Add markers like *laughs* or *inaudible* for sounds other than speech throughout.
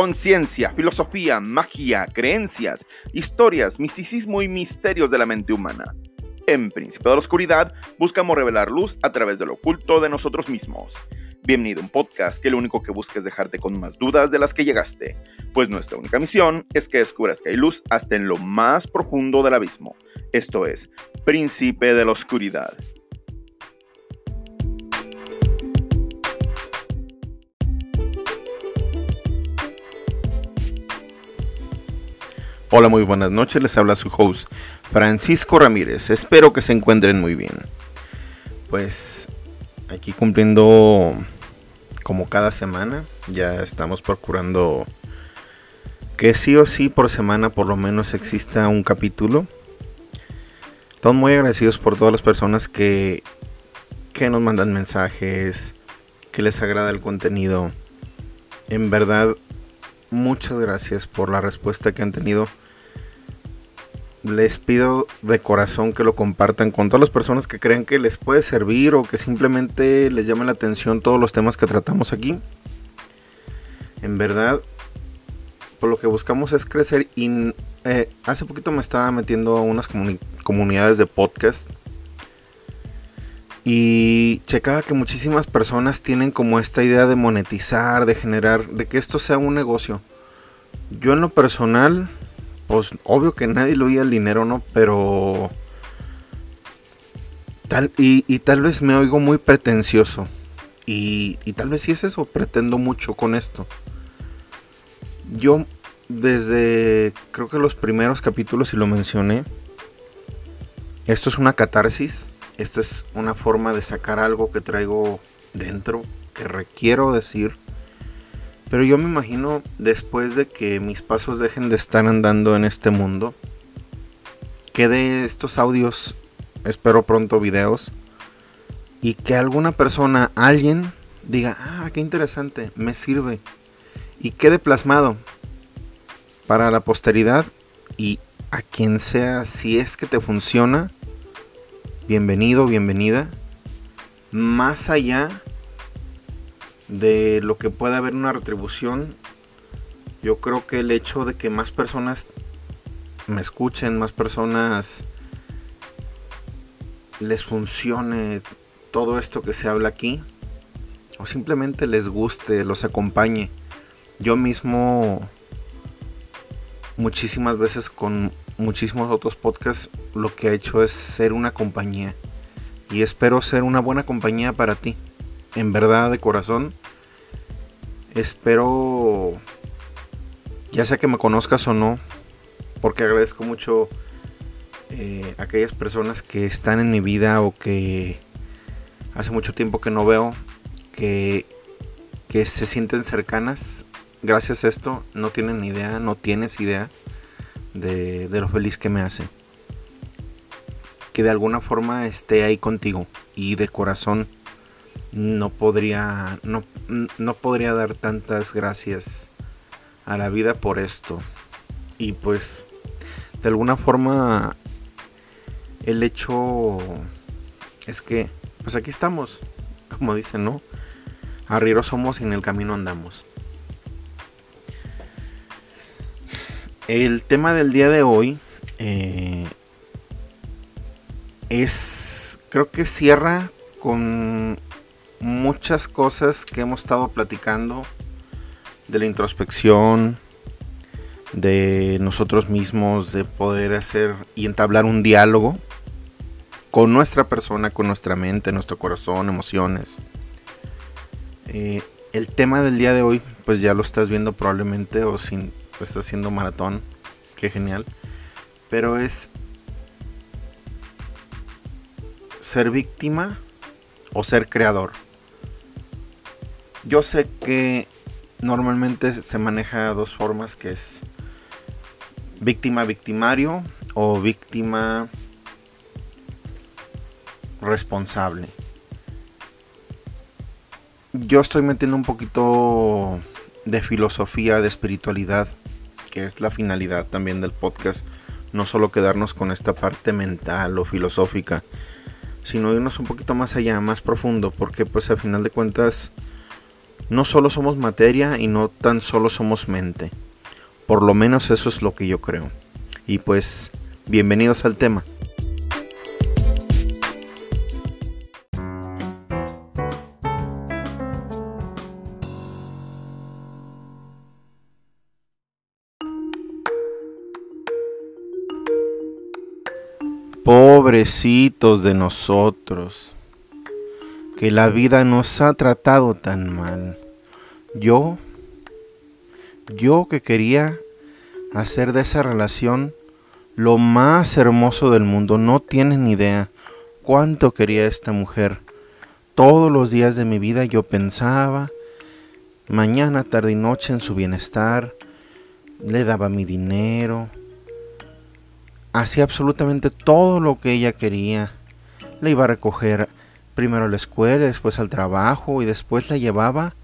Conciencia, filosofía, magia, creencias, historias, misticismo y misterios de la mente humana. En Príncipe de la Oscuridad buscamos revelar luz a través de lo oculto de nosotros mismos. Bienvenido a un podcast que lo único que busca es dejarte con más dudas de las que llegaste, pues nuestra única misión es que descubras que hay luz hasta en lo más profundo del abismo. Esto es Príncipe de la Oscuridad. Hola, muy buenas noches. Les habla su host Francisco Ramírez. Espero que se encuentren muy bien. Pues aquí cumpliendo como cada semana, ya estamos procurando que sí o sí por semana por lo menos exista un capítulo. Estamos muy agradecidos por todas las personas que, que nos mandan mensajes, que les agrada el contenido. En verdad, muchas gracias por la respuesta que han tenido. Les pido de corazón que lo compartan con todas las personas que crean que les puede servir o que simplemente les llame la atención todos los temas que tratamos aquí. En verdad, por lo que buscamos es crecer y eh, hace poquito me estaba metiendo a unas comunidades de podcast y checaba que muchísimas personas tienen como esta idea de monetizar, de generar, de que esto sea un negocio. Yo en lo personal, pues obvio que nadie lo oía el dinero, ¿no? Pero... Tal, y, tal vez me oigo muy pretencioso. Y, y tal vez sí es eso, pretendo mucho con esto. Yo desde creo que los primeros capítulos, y lo mencioné, esto es una catarsis esto es una forma de sacar algo que traigo dentro, que requiero decir. Pero yo me imagino después de que mis pasos dejen de estar andando en este mundo, que de estos audios, espero pronto videos, y que alguna persona, alguien, diga, ah, qué interesante, me sirve, y quede plasmado para la posteridad y a quien sea, si es que te funciona, bienvenido, bienvenida. Más allá de lo que pueda haber una retribución, yo creo que el hecho de que más personas me escuchen, más personas les funcione todo esto que se habla aquí, o simplemente les guste, los acompañe. Yo mismo muchísimas veces con muchísimos otros podcasts, lo que ha hecho es ser una compañía. Y espero ser una buena compañía para ti. En verdad, de corazón. Espero, ya sea que me conozcas o no, porque agradezco mucho eh, aquellas personas que están en mi vida o que hace mucho tiempo que no veo, que, que se sienten cercanas. Gracias a esto, no tienen idea, no tienes idea de, lo feliz que me hace. Que de alguna forma esté ahí contigo y de corazón no podría, no, no podría dar tantas gracias a la vida por esto. Y pues, de alguna forma, el hecho es que, pues aquí estamos, como dicen, ¿no? Arrieros somos y en el camino andamos. El tema del día de hoy eh, es, creo que cierra con muchas cosas que hemos estado platicando de la introspección, de nosotros mismos, de poder hacer y entablar un diálogo con nuestra persona, con nuestra mente, nuestro corazón, emociones. Eh, el tema del día de hoy, pues ya lo estás viendo probablemente o sin está haciendo maratón. Qué genial. Pero es ser víctima o ser creador. Yo sé que normalmente se maneja dos formas, que es víctima victimario o víctima responsable. Yo estoy metiendo un poquito de filosofía, de espiritualidad que es la finalidad también del podcast, no solo quedarnos con esta parte mental o filosófica, sino irnos un poquito más allá, más profundo, porque pues al final de cuentas no solo somos materia y no tan solo somos mente. Por lo menos eso es lo que yo creo. Y pues, bienvenidos al tema. Pobrecitos de nosotros, que la vida nos ha tratado tan mal. Yo, yo que quería hacer de esa relación lo más hermoso del mundo, no tienen ni idea cuánto quería esta mujer. Todos los días de mi vida yo pensaba, mañana, tarde y noche en su bienestar, le daba mi dinero, hacía absolutamente todo lo que ella quería. Le iba a recoger primero a la escuela, después al trabajo y después la llevaba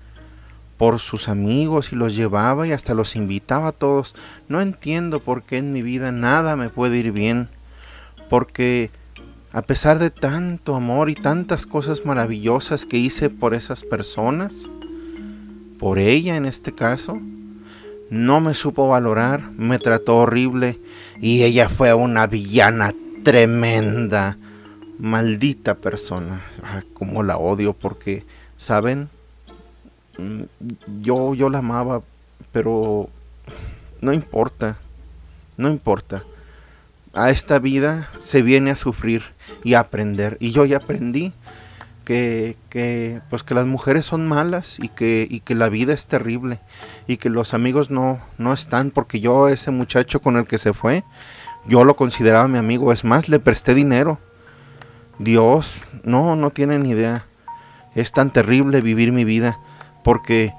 por sus amigos y los llevaba y hasta los invitaba a todos. No entiendo por qué en mi vida nada me puede ir bien. Porque a pesar de tanto amor y tantas cosas maravillosas que hice por esas personas, por ella en este caso, no me supo valorar, me trató horrible y ella fue una villana tremenda, maldita persona. como la odio porque, ¿saben? Mm, yo, yo la amaba, pero no importa, no importa. A esta vida se viene a sufrir y a aprender. Y yo ya aprendí que, pues que las mujeres son malas y que, y que la vida es terrible y que los amigos no, no están porque yo ese muchacho con el que se fue, yo lo consideraba mi amigo, es más, le presté dinero. Dios, no, no tienen ni idea. Es tan terrible vivir mi vida porque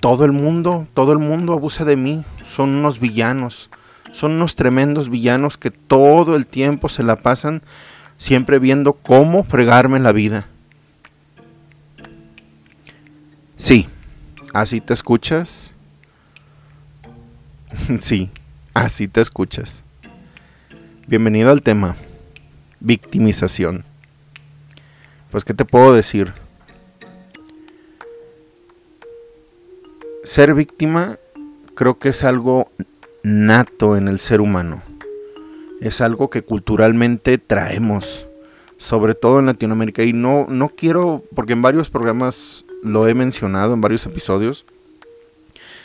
todo el mundo, todo el mundo abusa de mí, son unos villanos, son unos tremendos villanos que todo el tiempo se la pasan siempre viendo cómo fregarme la vida. Sí, así te escuchas. *laughs* sí, así te escuchas. Bienvenido al tema, victimización. Pues, ¿qué te puedo decir? Ser víctima creo que es algo nato en el ser humano. Es algo que culturalmente traemos, sobre todo en Latinoamérica. Y no, no quiero, porque en varios programas lo he mencionado en varios episodios,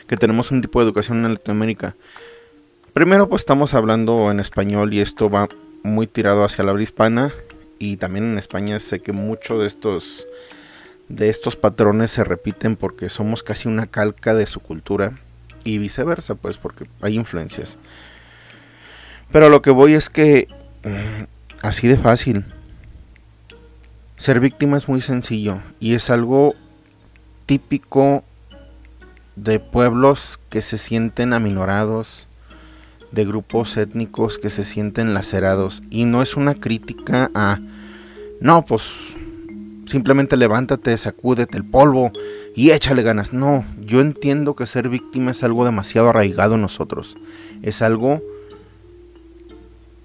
que tenemos un tipo de educación en Latinoamérica. Primero pues estamos hablando en español y esto va muy tirado hacia la habla hispana y también en España sé que muchos de estos de estos patrones se repiten porque somos casi una calca de su cultura y viceversa, pues porque hay influencias. Pero lo que voy es que mm, así de fácil. Ser víctima es muy sencillo y es algo típico de pueblos que se sienten aminorados, de grupos étnicos que se sienten lacerados. Y no es una crítica a, no, pues simplemente levántate, sacúdete el polvo y échale ganas. No, yo entiendo que ser víctima es algo demasiado arraigado en nosotros. Es algo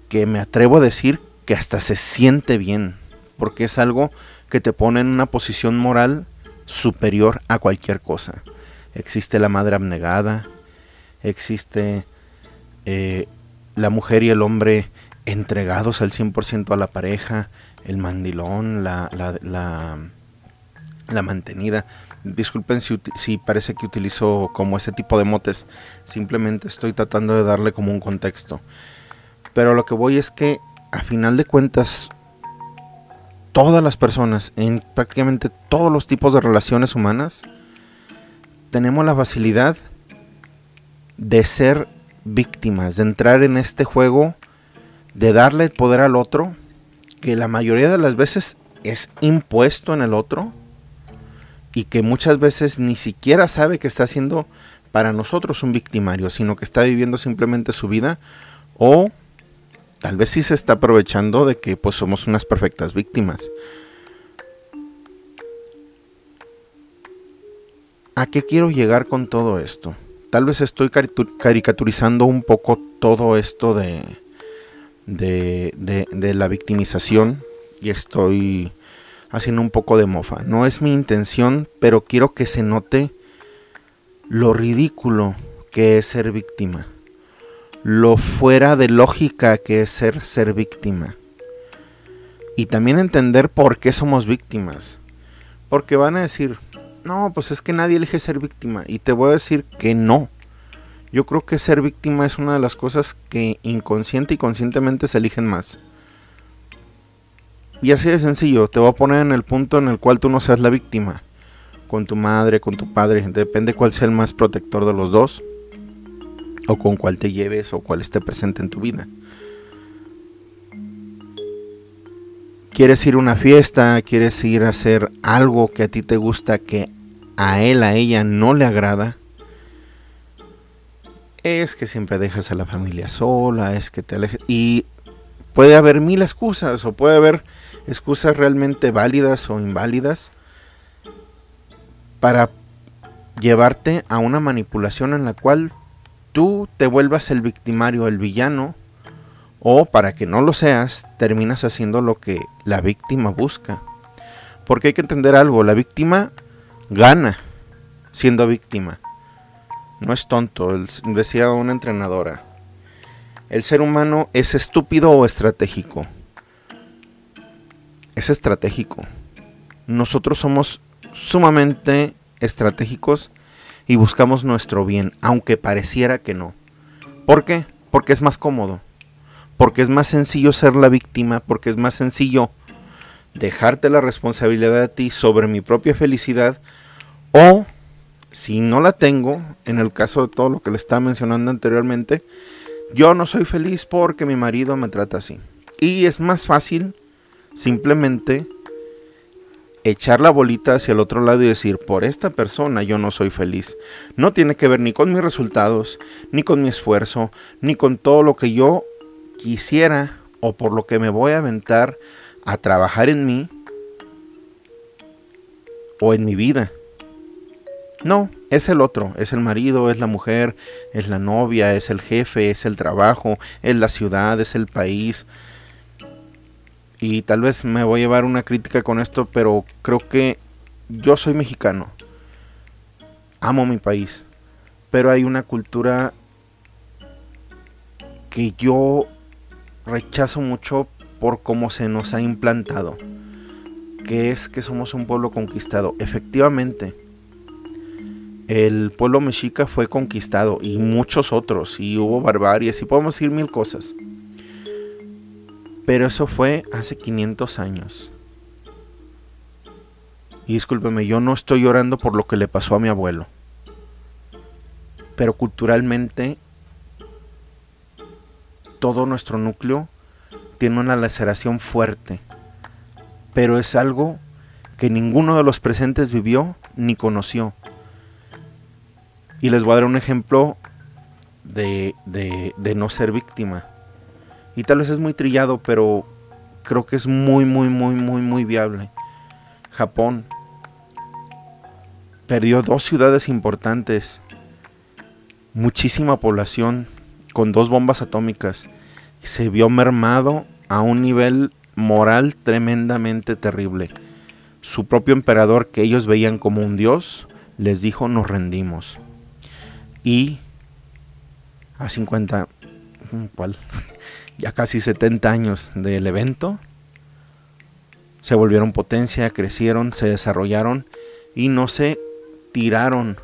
que me atrevo a decir que hasta se siente bien, porque es algo que te pone en una posición moral superior a cualquier cosa. Existe la madre abnegada, existe eh, la mujer y el hombre entregados al 100% a la pareja, el mandilón, la, la, la, mantenida. Disculpen si, si, parece que utilizo como ese tipo de motes, simplemente estoy tratando de darle como un contexto. Pero lo que voy es que a final de cuentas todas las personas, en prácticamente todos los tipos de relaciones humanas, tenemos la facilidad de ser víctimas, de entrar en este juego, de darle el poder al otro, que la mayoría de las veces es impuesto en el otro y que muchas veces ni siquiera sabe que está haciendo para nosotros un victimario, sino que está viviendo simplemente su vida o tal vez sí se está aprovechando de que pues somos unas perfectas víctimas. ¿A qué quiero llegar con todo esto? Tal vez estoy caricaturizando un poco todo esto de, de, de, la victimización y estoy haciendo un poco de mofa. No es mi intención, pero quiero que se note lo ridículo que es ser víctima, lo fuera de lógica que es ser ser víctima. Y también entender por qué somos víctimas. Porque van a decir, no, pues es que nadie elige ser víctima. Y te voy a decir que no. Yo creo que ser víctima es una de las cosas que inconsciente y conscientemente se eligen más. Y así de sencillo, te voy a poner en el punto en el cual tú no seas la víctima. Con tu madre, con tu padre, depende cuál sea el más protector de los dos. O con cuál te lleves o cuál esté presente en tu vida. Quieres ir a una fiesta, quieres ir a hacer algo que a ti te gusta que a él, a ella no le agrada es que siempre dejas a la familia sola, es que te alejas. Y puede haber mil excusas o puede haber excusas realmente válidas o inválidas para llevarte a una manipulación en la cual tú te vuelvas el victimario, el villano, o para que no lo seas, terminas haciendo lo que la víctima busca. Porque hay que entender algo, la víctima gana siendo víctima. No es tonto, decía una entrenadora. El ser humano es estúpido o estratégico. Es estratégico. Nosotros somos sumamente estratégicos y buscamos nuestro bien, aunque pareciera que no. ¿Por qué? Porque es más cómodo. Porque es más sencillo ser la víctima, porque es más sencillo dejarte la responsabilidad a ti sobre mi propia felicidad o si no la tengo, en el caso de todo lo que le estaba mencionando anteriormente, yo no soy feliz porque mi marido me trata así. Y es más fácil simplemente echar la bolita hacia el otro lado y decir, por esta persona yo no soy feliz. No tiene que ver ni con mis resultados, ni con mi esfuerzo, ni con todo lo que yo quisiera o por lo que me voy a aventar a trabajar en mí o en mi vida. No, es el otro, es el marido, es la mujer, es la novia, es el jefe, es el trabajo, es la ciudad, es el país. Y tal vez me voy a llevar una crítica con esto, pero creo que yo soy mexicano. Amo mi país. Pero hay una cultura que yo rechazo mucho por cómo se nos ha implantado. Que es que somos un pueblo conquistado. Efectivamente el pueblo mexica fue conquistado y muchos otros, y hubo barbaries, y podemos decir mil cosas. Pero eso fue hace 500 años. Y discúlpeme, yo no estoy llorando por lo que le pasó a mi abuelo. Pero culturalmente, todo nuestro núcleo tiene una laceración fuerte. Pero es algo que ninguno de los presentes vivió ni conoció. Y les voy a dar un ejemplo de, de, no ser víctima. Y tal vez es muy trillado, pero creo que es muy, muy, muy, muy, muy viable. Japón perdió dos ciudades importantes, muchísima población, con dos bombas atómicas. Se vio mermado a un nivel moral tremendamente terrible. Su propio emperador, que ellos veían como un dios, les dijo nos rendimos y a 50, ¿cuál? Ya casi 70 años del evento, se volvieron potencia, crecieron, se desarrollaron y no se tiraron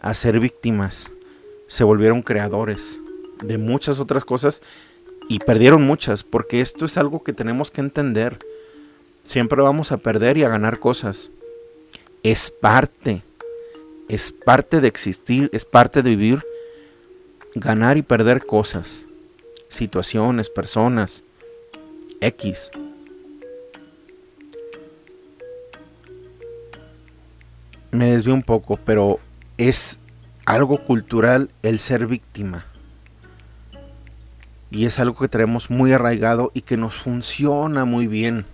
a ser víctimas, se volvieron creadores de muchas otras cosas y perdieron muchas, porque esto es algo que tenemos que entender. Siempre vamos a perder y a ganar cosas. Es parte es parte de existir, es parte de vivir, ganar y perder cosas, situaciones, personas, X. Me desvío un poco, pero es algo cultural el ser víctima. Y es algo que tenemos muy arraigado y que nos funciona muy bien.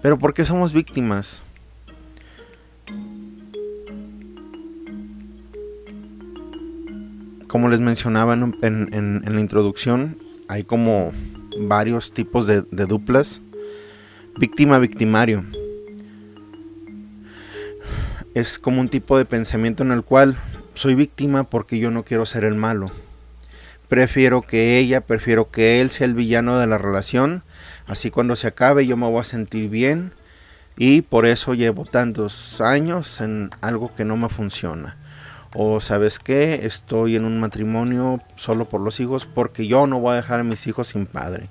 Pero ¿por qué somos víctimas? Como les mencionaba en, la introducción, hay como varios tipos de, de duplas. Víctima-victimario. es como un tipo de pensamiento en el cual soy víctima porque yo no quiero ser el malo. Prefiero que ella, prefiero que él sea el villano de la relación. Así cuando se acabe yo me voy a sentir bien. Y por eso llevo tantos años en algo que no me funciona. O sabes qué, estoy en un matrimonio solo por los hijos porque yo no voy a dejar a mis hijos sin padre.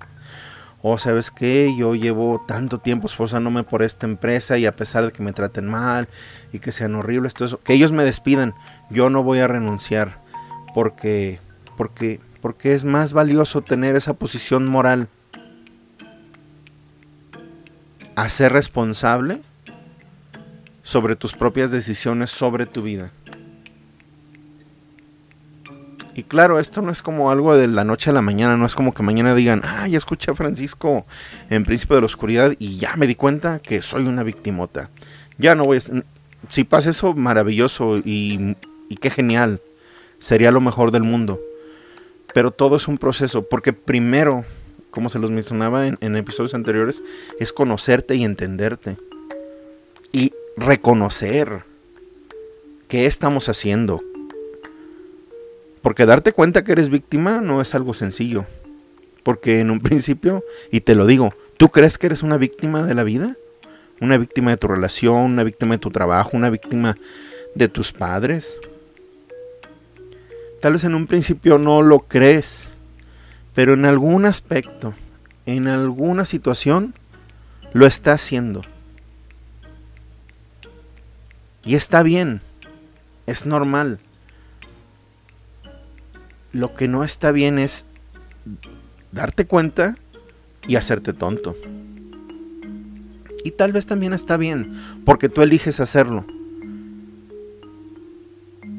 O sabes qué, yo llevo tanto tiempo esforzándome por esta empresa y a pesar de que me traten mal y que sean horribles, todo eso, que ellos me despidan, yo no voy a renunciar porque, porque, porque es más valioso tener esa posición moral a ser responsable sobre tus propias decisiones, sobre tu vida. Y claro, esto no es como algo de la noche a la mañana, no es como que mañana digan, ah, ya escuché a Francisco en Príncipe de la Oscuridad y ya me di cuenta que soy una victimota. Ya no voy a... Si pasa eso, maravilloso y, qué genial. Sería lo mejor del mundo. Pero todo es un proceso, porque primero, como se los mencionaba en, en episodios anteriores, es conocerte y entenderte. Y reconocer qué estamos haciendo, porque darte cuenta que eres víctima no es algo sencillo. Porque en un *laughs* principio, y te lo digo, ¿tú crees que eres una víctima de la vida? ¿Una víctima de tu relación? ¿Una víctima de tu trabajo? ¿Una víctima de tus padres? Tal vez en un principio no lo crees, pero en algún aspecto, en alguna situación, lo está haciendo. Y está bien, es normal. Lo que no está bien es darte cuenta y hacerte tonto. Y tal vez también está bien, porque tú eliges hacerlo.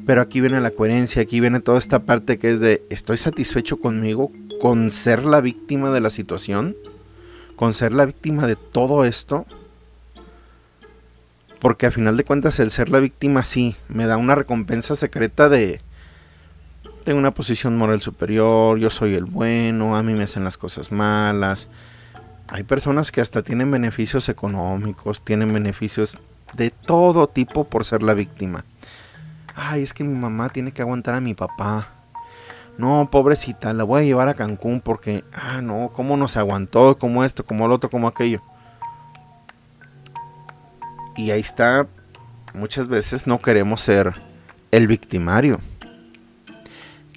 Pero aquí viene la coherencia, aquí viene toda esta parte que es de, ¿estoy satisfecho conmigo con ser la víctima de la situación? ¿Con ser la víctima de todo esto? Porque a final de cuentas el ser la víctima sí, me da una recompensa secreta de, tengo una posición moral superior, yo soy el bueno, a mí me hacen las cosas malas. Hay personas que hasta tienen beneficios económicos, tienen beneficios de todo tipo por ser la víctima. Ay, es que mi mamá tiene que aguantar a mi papá. No, pobrecita, la voy a llevar a Cancún porque, ah, no, cómo nos aguantó, como esto, como el otro, como aquello. Y ahí está, muchas veces no queremos ser el victimario.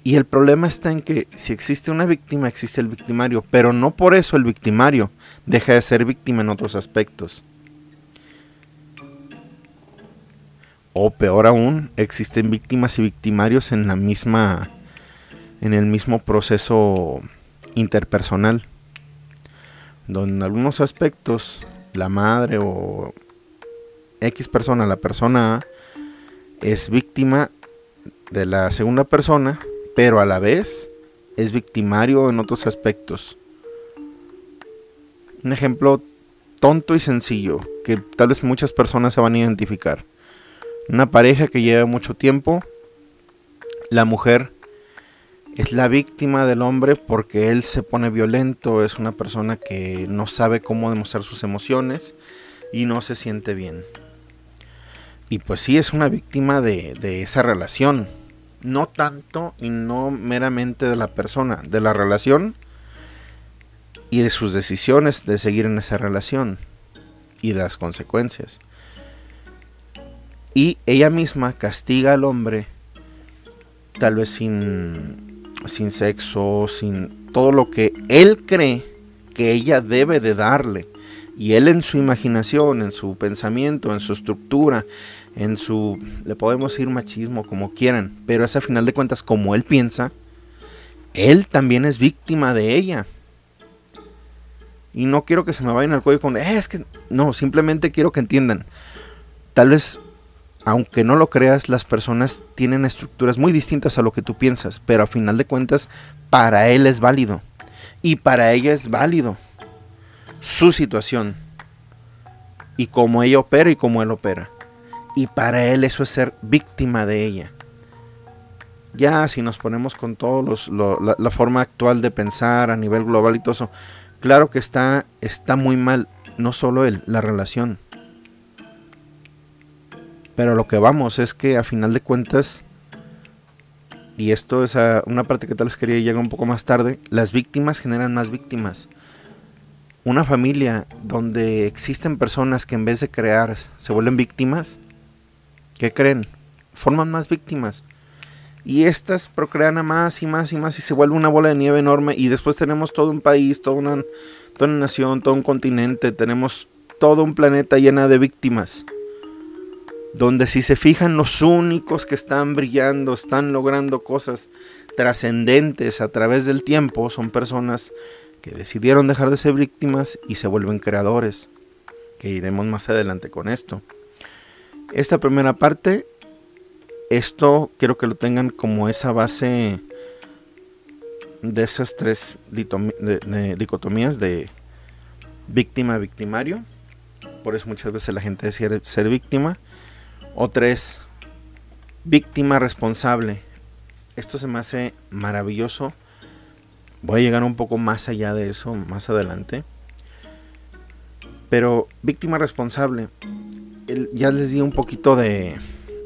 Y el problema está en que si existe una víctima, existe el victimario, pero no por eso el victimario deja de ser víctima en otros aspectos. O peor aún, existen víctimas y victimarios en la misma en el mismo proceso interpersonal. Donde en algunos aspectos la madre o X persona, la persona A, es víctima de la segunda persona pero a la vez es victimario en otros aspectos. Un ejemplo tonto y sencillo que tal vez muchas personas se van a identificar. Una pareja que lleva mucho tiempo, la mujer es la víctima del hombre porque él se pone violento, es una persona que no sabe cómo demostrar sus emociones y no se siente bien. Y pues sí, es una víctima de, de esa relación no tanto y no meramente de la persona, de la relación y de sus decisiones de seguir en esa relación y de las consecuencias. Y ella misma castiga al hombre tal vez sin, sin sexo, sin todo lo que él cree que ella debe de darle. Y él en su imaginación, en su pensamiento, en su estructura, en su, le podemos decir machismo como quieran, pero es a final de cuentas como él piensa, él también es víctima de ella. Y no quiero que se me vayan al cuello con, eh, es que, no, simplemente quiero que entiendan. Tal vez, aunque no lo creas, las personas tienen estructuras muy distintas a lo que tú piensas, pero a final de cuentas, para él es válido. Y para ella es válido su situación. Y cómo ella opera y cómo él opera y para él eso es ser víctima de ella. Ya si nos ponemos con todos la, la, forma actual de pensar a nivel global y todo eso, claro que está, está muy mal, no solo él, la relación. Pero lo que vamos es que a final de cuentas, y esto es una parte que tal vez quería llegar un poco más tarde, las víctimas generan más víctimas. Una familia donde existen personas que en vez de crear se vuelven víctimas, ¿qué creen? Forman más víctimas. Y estas procrean a más y más y más y se vuelve una bola de nieve enorme y después tenemos todo un país, toda una, toda una nación, todo un continente, tenemos todo un planeta llena de víctimas donde si se fijan los únicos que están brillando, están logrando cosas trascendentes a través del tiempo, son personas que decidieron dejar de ser víctimas y se vuelven creadores, que iremos más adelante con esto. Esta primera parte, esto quiero que lo tengan como esa base de esas tres dicotomías de víctima-victimario. Por eso muchas veces la gente decide ser víctima o tres, víctima responsable. Esto se me hace maravilloso. Voy a llegar un poco más allá de eso más adelante. Pero víctima responsable. Ya les di un poquito de,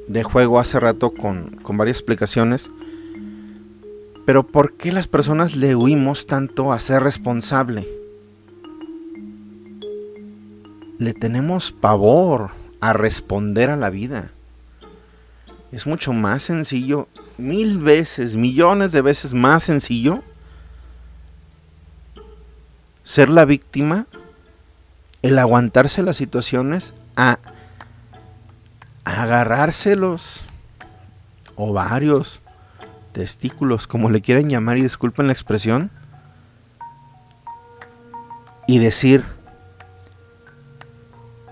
de juego hace rato con, con varias explicaciones. Pero ¿por qué las personas le huimos tanto a ser responsable? Le tenemos pavor a responder a la vida. Es mucho más sencillo, mil veces, millones de veces más sencillo ser la víctima, el aguantarse las situaciones, a, agarrarse los ovarios, testículos, como le quieran llamar y disculpen la expresión, y decir,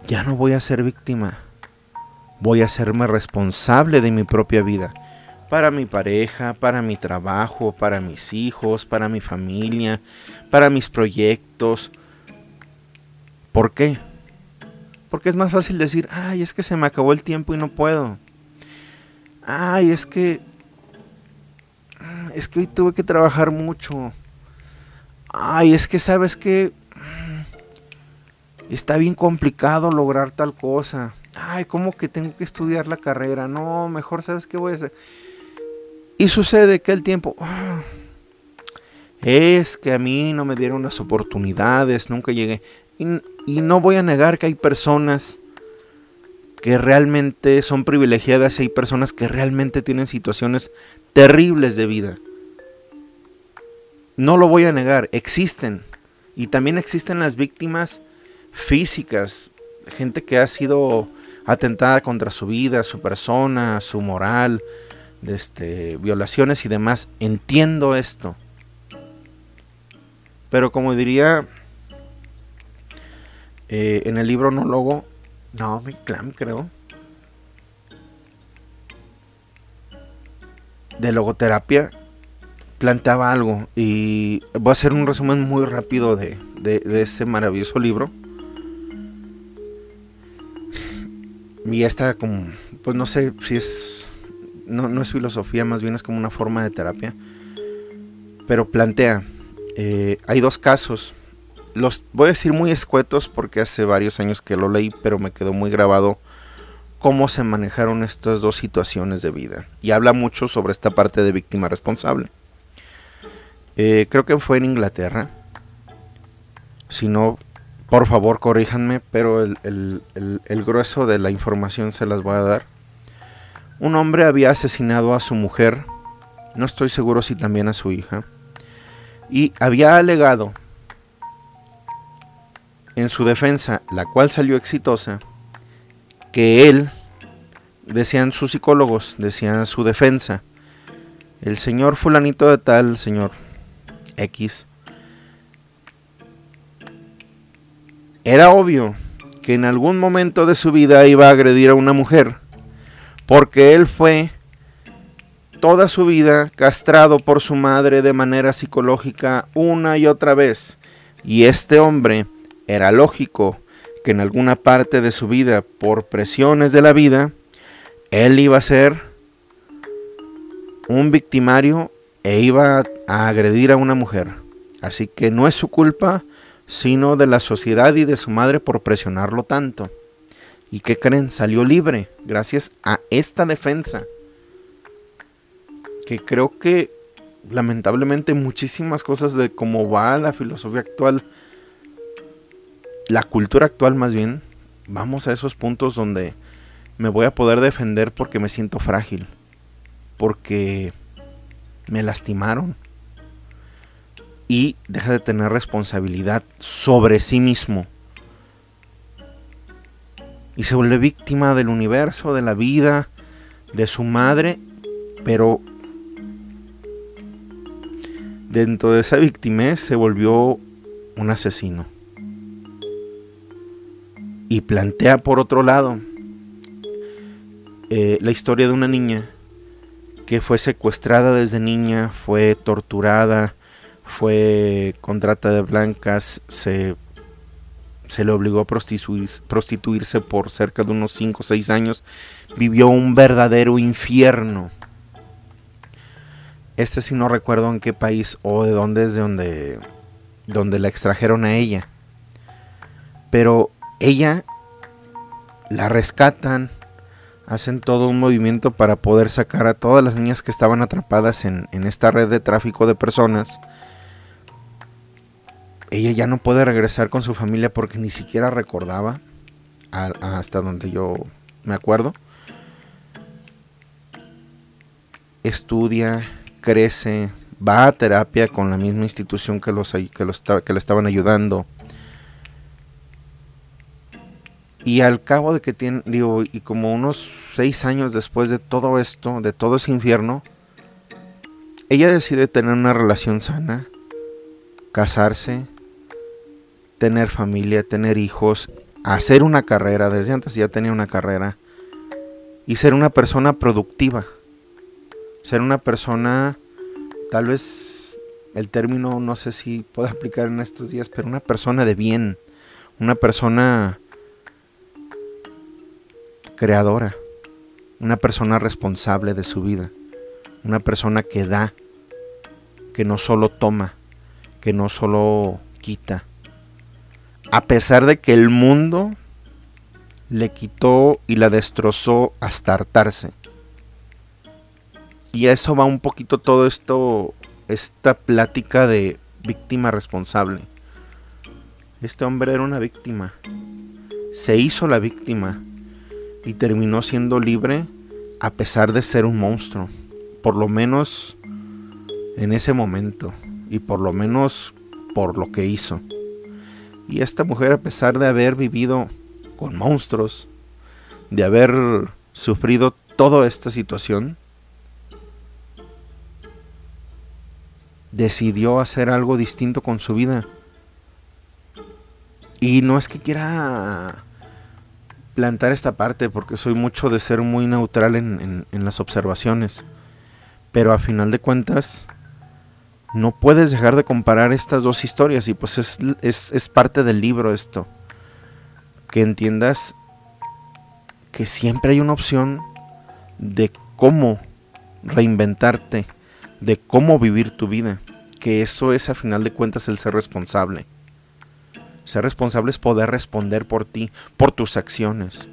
ya no voy a ser víctima, voy a hacerme responsable de mi propia vida, para mi pareja, para mi trabajo, para mis hijos, para mi familia, para mis proyectos. ¿Por qué? Porque es más fácil decir, ay, es que se me acabó el tiempo y no puedo. Ay, es que... Es que hoy tuve que trabajar mucho. Ay, es que sabes que está bien complicado lograr tal cosa. Ay, ¿cómo que tengo que estudiar la carrera? No, mejor sabes qué voy a hacer. Y sucede que el tiempo... Es que a mí no me dieron las oportunidades, nunca llegué. Y no voy a negar que hay personas que realmente son privilegiadas y hay personas que realmente tienen situaciones terribles de vida. No lo voy a negar, existen. Y también existen las víctimas físicas, gente que ha sido atentada contra su vida, su persona, su moral, este, violaciones y demás. Entiendo esto. Pero como diría eh, en el libro No Naomi Clam creo, de logoterapia, planteaba algo. Y voy a hacer un resumen muy rápido de ese maravilloso libro Y esta como, pues no sé si es, no, es filosofía, más bien es como una forma de terapia. Pero plantea, eh, hay dos casos. Los voy a decir muy escuetos porque hace varios años que lo leí, pero me quedó muy grabado cómo se manejaron estas dos situaciones de vida. Y habla mucho sobre esta parte de víctima responsable. Eh, creo que fue en Inglaterra. Si no, por favor, corríjanme, pero el, grueso de la información se las voy a dar. Un hombre había asesinado a su mujer, no estoy seguro si también a su hija, y había alegado en su defensa, la cual salió exitosa, que él, decían sus psicólogos, decían su defensa, el señor fulanito de tal, señor X, Era obvio que en algún momento de su vida iba a agredir a una mujer, porque él fue toda su vida castrado por su madre de manera psicológica una y otra vez. Y este hombre era lógico que en alguna parte de su vida, por presiones de la vida, él iba a ser un victimario e iba a agredir a una mujer. Así que no es su culpa, sino de la sociedad y de su madre por presionarlo tanto. ¿Y qué creen? Salió libre gracias a esta defensa. Que creo que lamentablemente muchísimas cosas de cómo va la filosofía actual, la cultura actual más bien, vamos a esos puntos donde me voy a poder defender porque me siento frágil, porque me lastimaron y deja de tener responsabilidad sobre sí mismo. Y se vuelve víctima del universo, de la vida, de su madre, pero dentro de esa víctima se volvió un asesino. Y plantea por otro lado eh, la historia de una niña que fue secuestrada desde niña, fue torturada, fue contrata de blancas, se, se le obligó a prostituirse, prostituirse por cerca de unos 5 o 6 años, vivió un verdadero infierno. Este sí no recuerdo en qué país o de dónde es de donde, donde la extrajeron a ella. Pero ella la rescatan, hacen todo un movimiento para poder sacar a todas las niñas que estaban atrapadas en, esta red de tráfico de personas. Ella ya no puede regresar con su familia porque ni siquiera recordaba, hasta donde yo me acuerdo. Estudia, crece, va a terapia con la misma institución que, los, que, los, que le estaban ayudando y al cabo de que tiene, digo, y como unos seis años después de todo esto, de todo ese infierno, ella decide tener una relación sana, casarse, tener familia, tener hijos, hacer una carrera, desde antes ya tenía una carrera, y ser una persona productiva, ser una persona, tal vez el término no sé si puedo aplicar en estos días, pero una persona de bien, una persona creadora, una persona responsable de su vida, una persona que da, que no solo toma, que no solo quita. A pesar de que el mundo le quitó y la destrozó hasta hartarse. Y a eso va un poquito todo esto, esta plática de víctima responsable. Este hombre era una víctima. Se hizo la víctima y terminó siendo libre a pesar de ser un monstruo. Por lo menos en ese momento y por lo menos por lo que hizo. Y esta mujer a pesar de haber vivido con monstruos, de haber sufrido toda esta situación, decidió hacer algo distinto con su vida. Y no es que quiera plantar esta parte porque soy mucho de ser muy neutral en, las observaciones. Pero a final de cuentas, no puedes dejar de comparar estas dos historias y pues es, es parte del libro esto. Que entiendas que siempre hay una opción de cómo reinventarte, de cómo vivir tu vida. Que eso es a final de cuentas el ser responsable. Ser responsable es poder responder por ti, por tus acciones.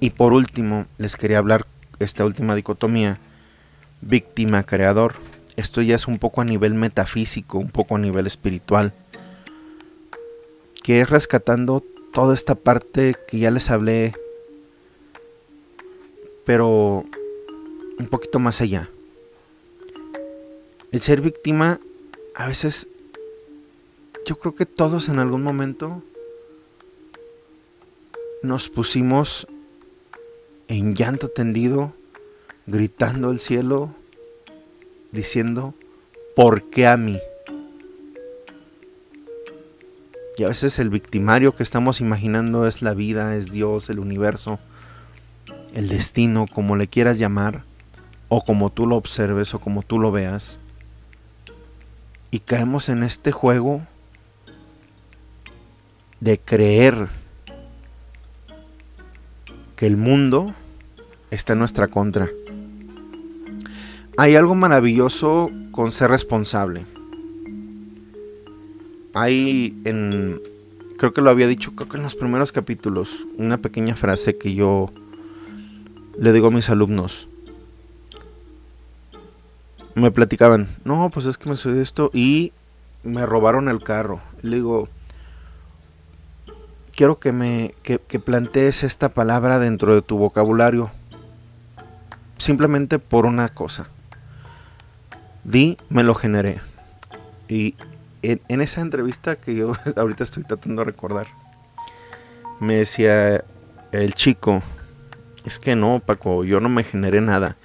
Y por último, les quería hablar esta última dicotomía, víctima-creador. Esto ya es un poco a nivel metafísico, un poco a nivel espiritual, que es rescatando toda esta parte que ya les hablé, pero un poquito más allá. El ser víctima, a veces, yo creo que todos en algún momento nos pusimos en llanto tendido, gritando al cielo, diciendo, ¿por qué a mí? Y a veces el victimario que estamos imaginando es la vida, es Dios, el universo, el destino, como le quieras llamar, o como tú lo observes o como tú lo veas y caemos en este juego de creer que el mundo está en nuestra contra. Hay algo maravilloso con ser responsable. hay en, creo que lo había dicho, creo que en los primeros capítulos, una pequeña frase que yo le digo a mis alumnos. Me platicaban, no, pues es que me sucedió esto y me robaron el carro. Le digo, quiero que me que, plantees esta palabra dentro de tu vocabulario. Simplemente por una cosa. Di, me lo generé. Y en, en, esa entrevista que yo *laughs* ahorita estoy tratando de recordar, me decía el chico, es que no, Paco, yo no me generé nada.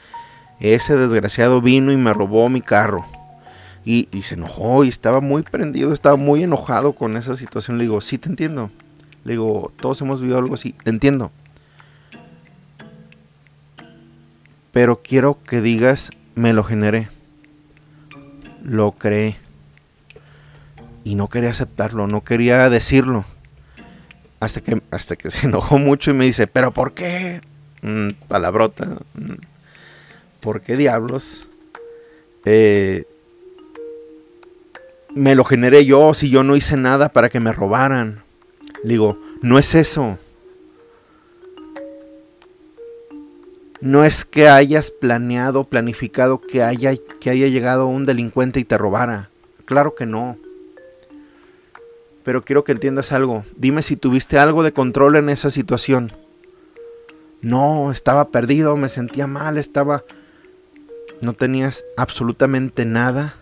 Ese desgraciado vino y me robó mi carro. Y, se enojó y estaba muy prendido, estaba muy enojado con esa situación. Le digo, sí, te entiendo. Le digo, todos hemos vivido algo así, te entiendo. Pero quiero que digas, me lo generé. Lo creé. Y no quería aceptarlo, no quería decirlo. Hasta que, hasta que se enojó mucho y me dice, ¿pero por qué? Mm, palabrota. Mm, ¿Por qué diablos? Eh, me lo generé yo si yo no hice nada para que me robaran. digo, no es eso. No es que hayas planeado, planificado que haya, que haya llegado un delincuente y te robara. Claro que no. Pero quiero que entiendas algo. Dime si tuviste algo de control en esa situación. No, estaba perdido, me sentía mal, estaba... No tenías absolutamente nada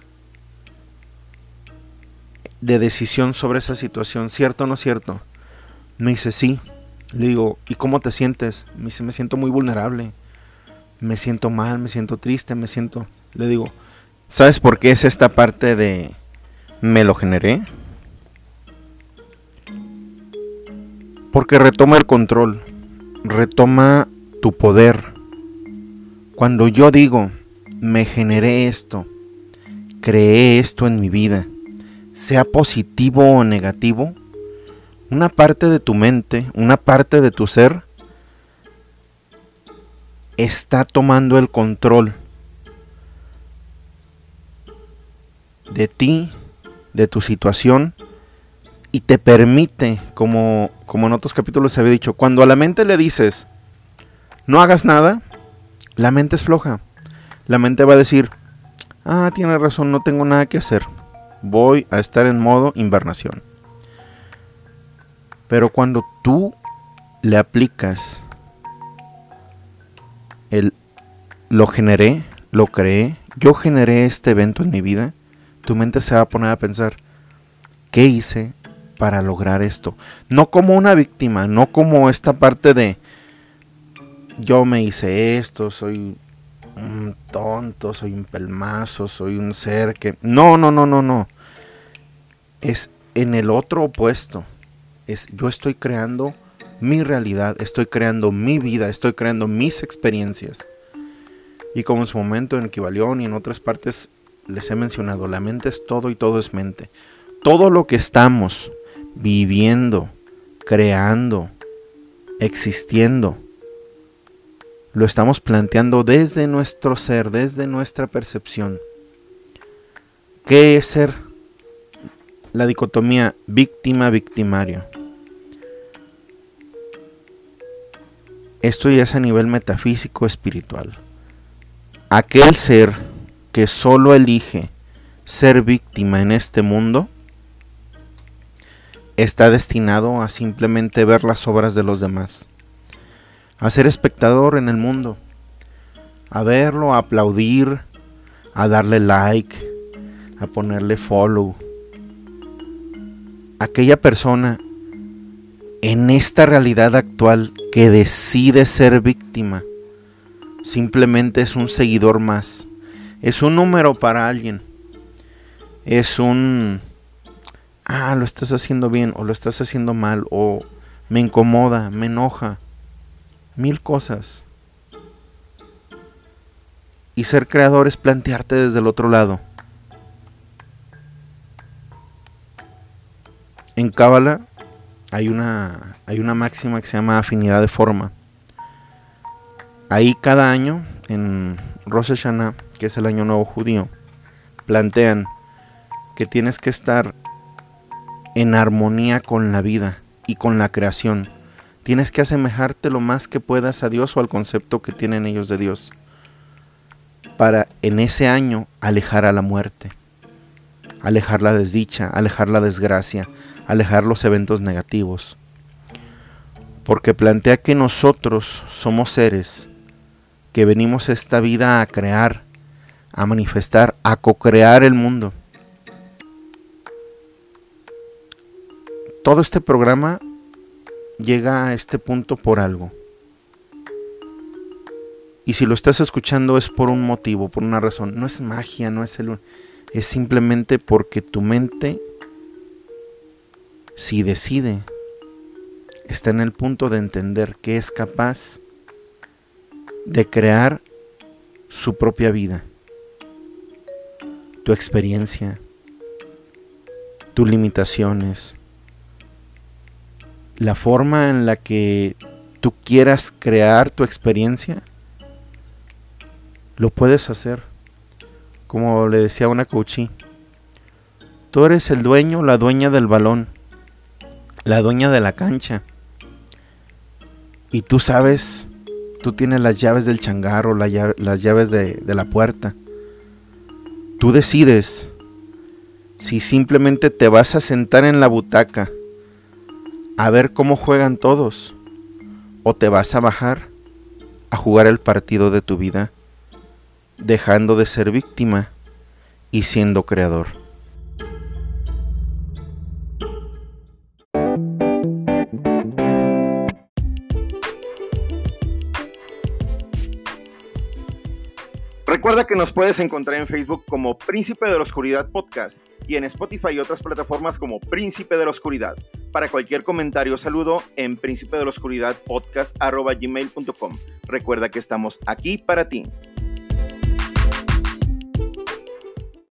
de decisión sobre esa situación, ¿cierto o no cierto? Me dice, sí. Le digo, ¿y cómo te sientes? Me dice, me siento muy vulnerable. Me siento mal, me siento triste, me siento... Le digo, ¿sabes por qué es esta parte de me lo generé? Porque retoma el control retoma tu poder. Cuando yo digo, me generé esto, creé esto en mi vida, sea positivo o negativo, una parte de tu mente, una parte de tu ser, está tomando el control de ti, de tu situación, y te permite, como, como en otros capítulos se había dicho, cuando a la mente le dices, no hagas nada, la mente es floja. La mente va a decir, ah, tiene razón, no tengo nada que hacer. Voy a estar en modo invernación. Pero cuando tú le aplicas el lo generé, lo creé, yo generé este evento en mi vida, tu mente se va a poner a pensar, ¿qué hice? para lograr esto. No como una víctima, no como esta parte de yo me hice esto, soy un tonto, soy un pelmazo, soy un ser que... No, no, no, no, no. Es en el otro opuesto. Es yo estoy creando mi realidad, estoy creando mi vida, estoy creando mis experiencias. Y como en su momento en Equivalión y en otras partes les he mencionado, la mente es todo y todo es mente. Todo lo que estamos viviendo, creando, existiendo. Lo estamos planteando desde nuestro ser, desde nuestra percepción. ¿Qué es ser? La dicotomía víctima-victimario. Esto ya es a nivel metafísico espiritual. Aquel ser que solo elige ser víctima en este mundo está destinado a simplemente ver las obras de los demás, a ser espectador en el mundo, a verlo, a aplaudir, a darle like, a ponerle follow. Aquella persona en esta realidad actual que decide ser víctima, simplemente es un seguidor más, es un número para alguien, es un ah, lo estás haciendo bien o lo estás haciendo mal o me incomoda, me enoja, mil cosas. Y ser creador es plantearte desde el otro lado. En Cábala hay una, hay una máxima que se llama afinidad de forma. Ahí cada año, en Rosh Hashanah, que es el año nuevo judío, plantean que tienes que estar en armonía con la vida y con la creación. Tienes que asemejarte lo más que puedas a Dios o al concepto que tienen ellos de Dios para en ese año alejar a la muerte, alejar la desdicha, alejar la desgracia, alejar los eventos negativos. Porque plantea que nosotros somos seres que venimos esta vida a crear, a manifestar, a co-crear el mundo. Todo este programa llega a este punto por algo. Y si lo estás escuchando es por un motivo, por una razón. No es magia, no es el... Es simplemente porque tu mente, si decide, está en el punto de entender que es capaz de crear su propia vida, tu experiencia, tus limitaciones, la forma en la que tú quieras crear tu experiencia lo puedes hacer. Como le decía una coachí, tú eres el dueño, la dueña del balón, la dueña de la cancha. Y tú sabes, tú tienes las llaves del changarro, las llaves de, de la puerta. Tú decides si simplemente te vas a sentar en la butaca a ver cómo juegan todos o te vas a bajar a jugar el partido de tu vida dejando de ser víctima y siendo creador. Recuerda que nos puedes encontrar en Facebook como Príncipe de la Oscuridad Podcast y en Spotify y otras plataformas como Príncipe de la Oscuridad. Para cualquier comentario o saludo en príncipe de la oscuridad podcast Recuerda que estamos aquí para ti.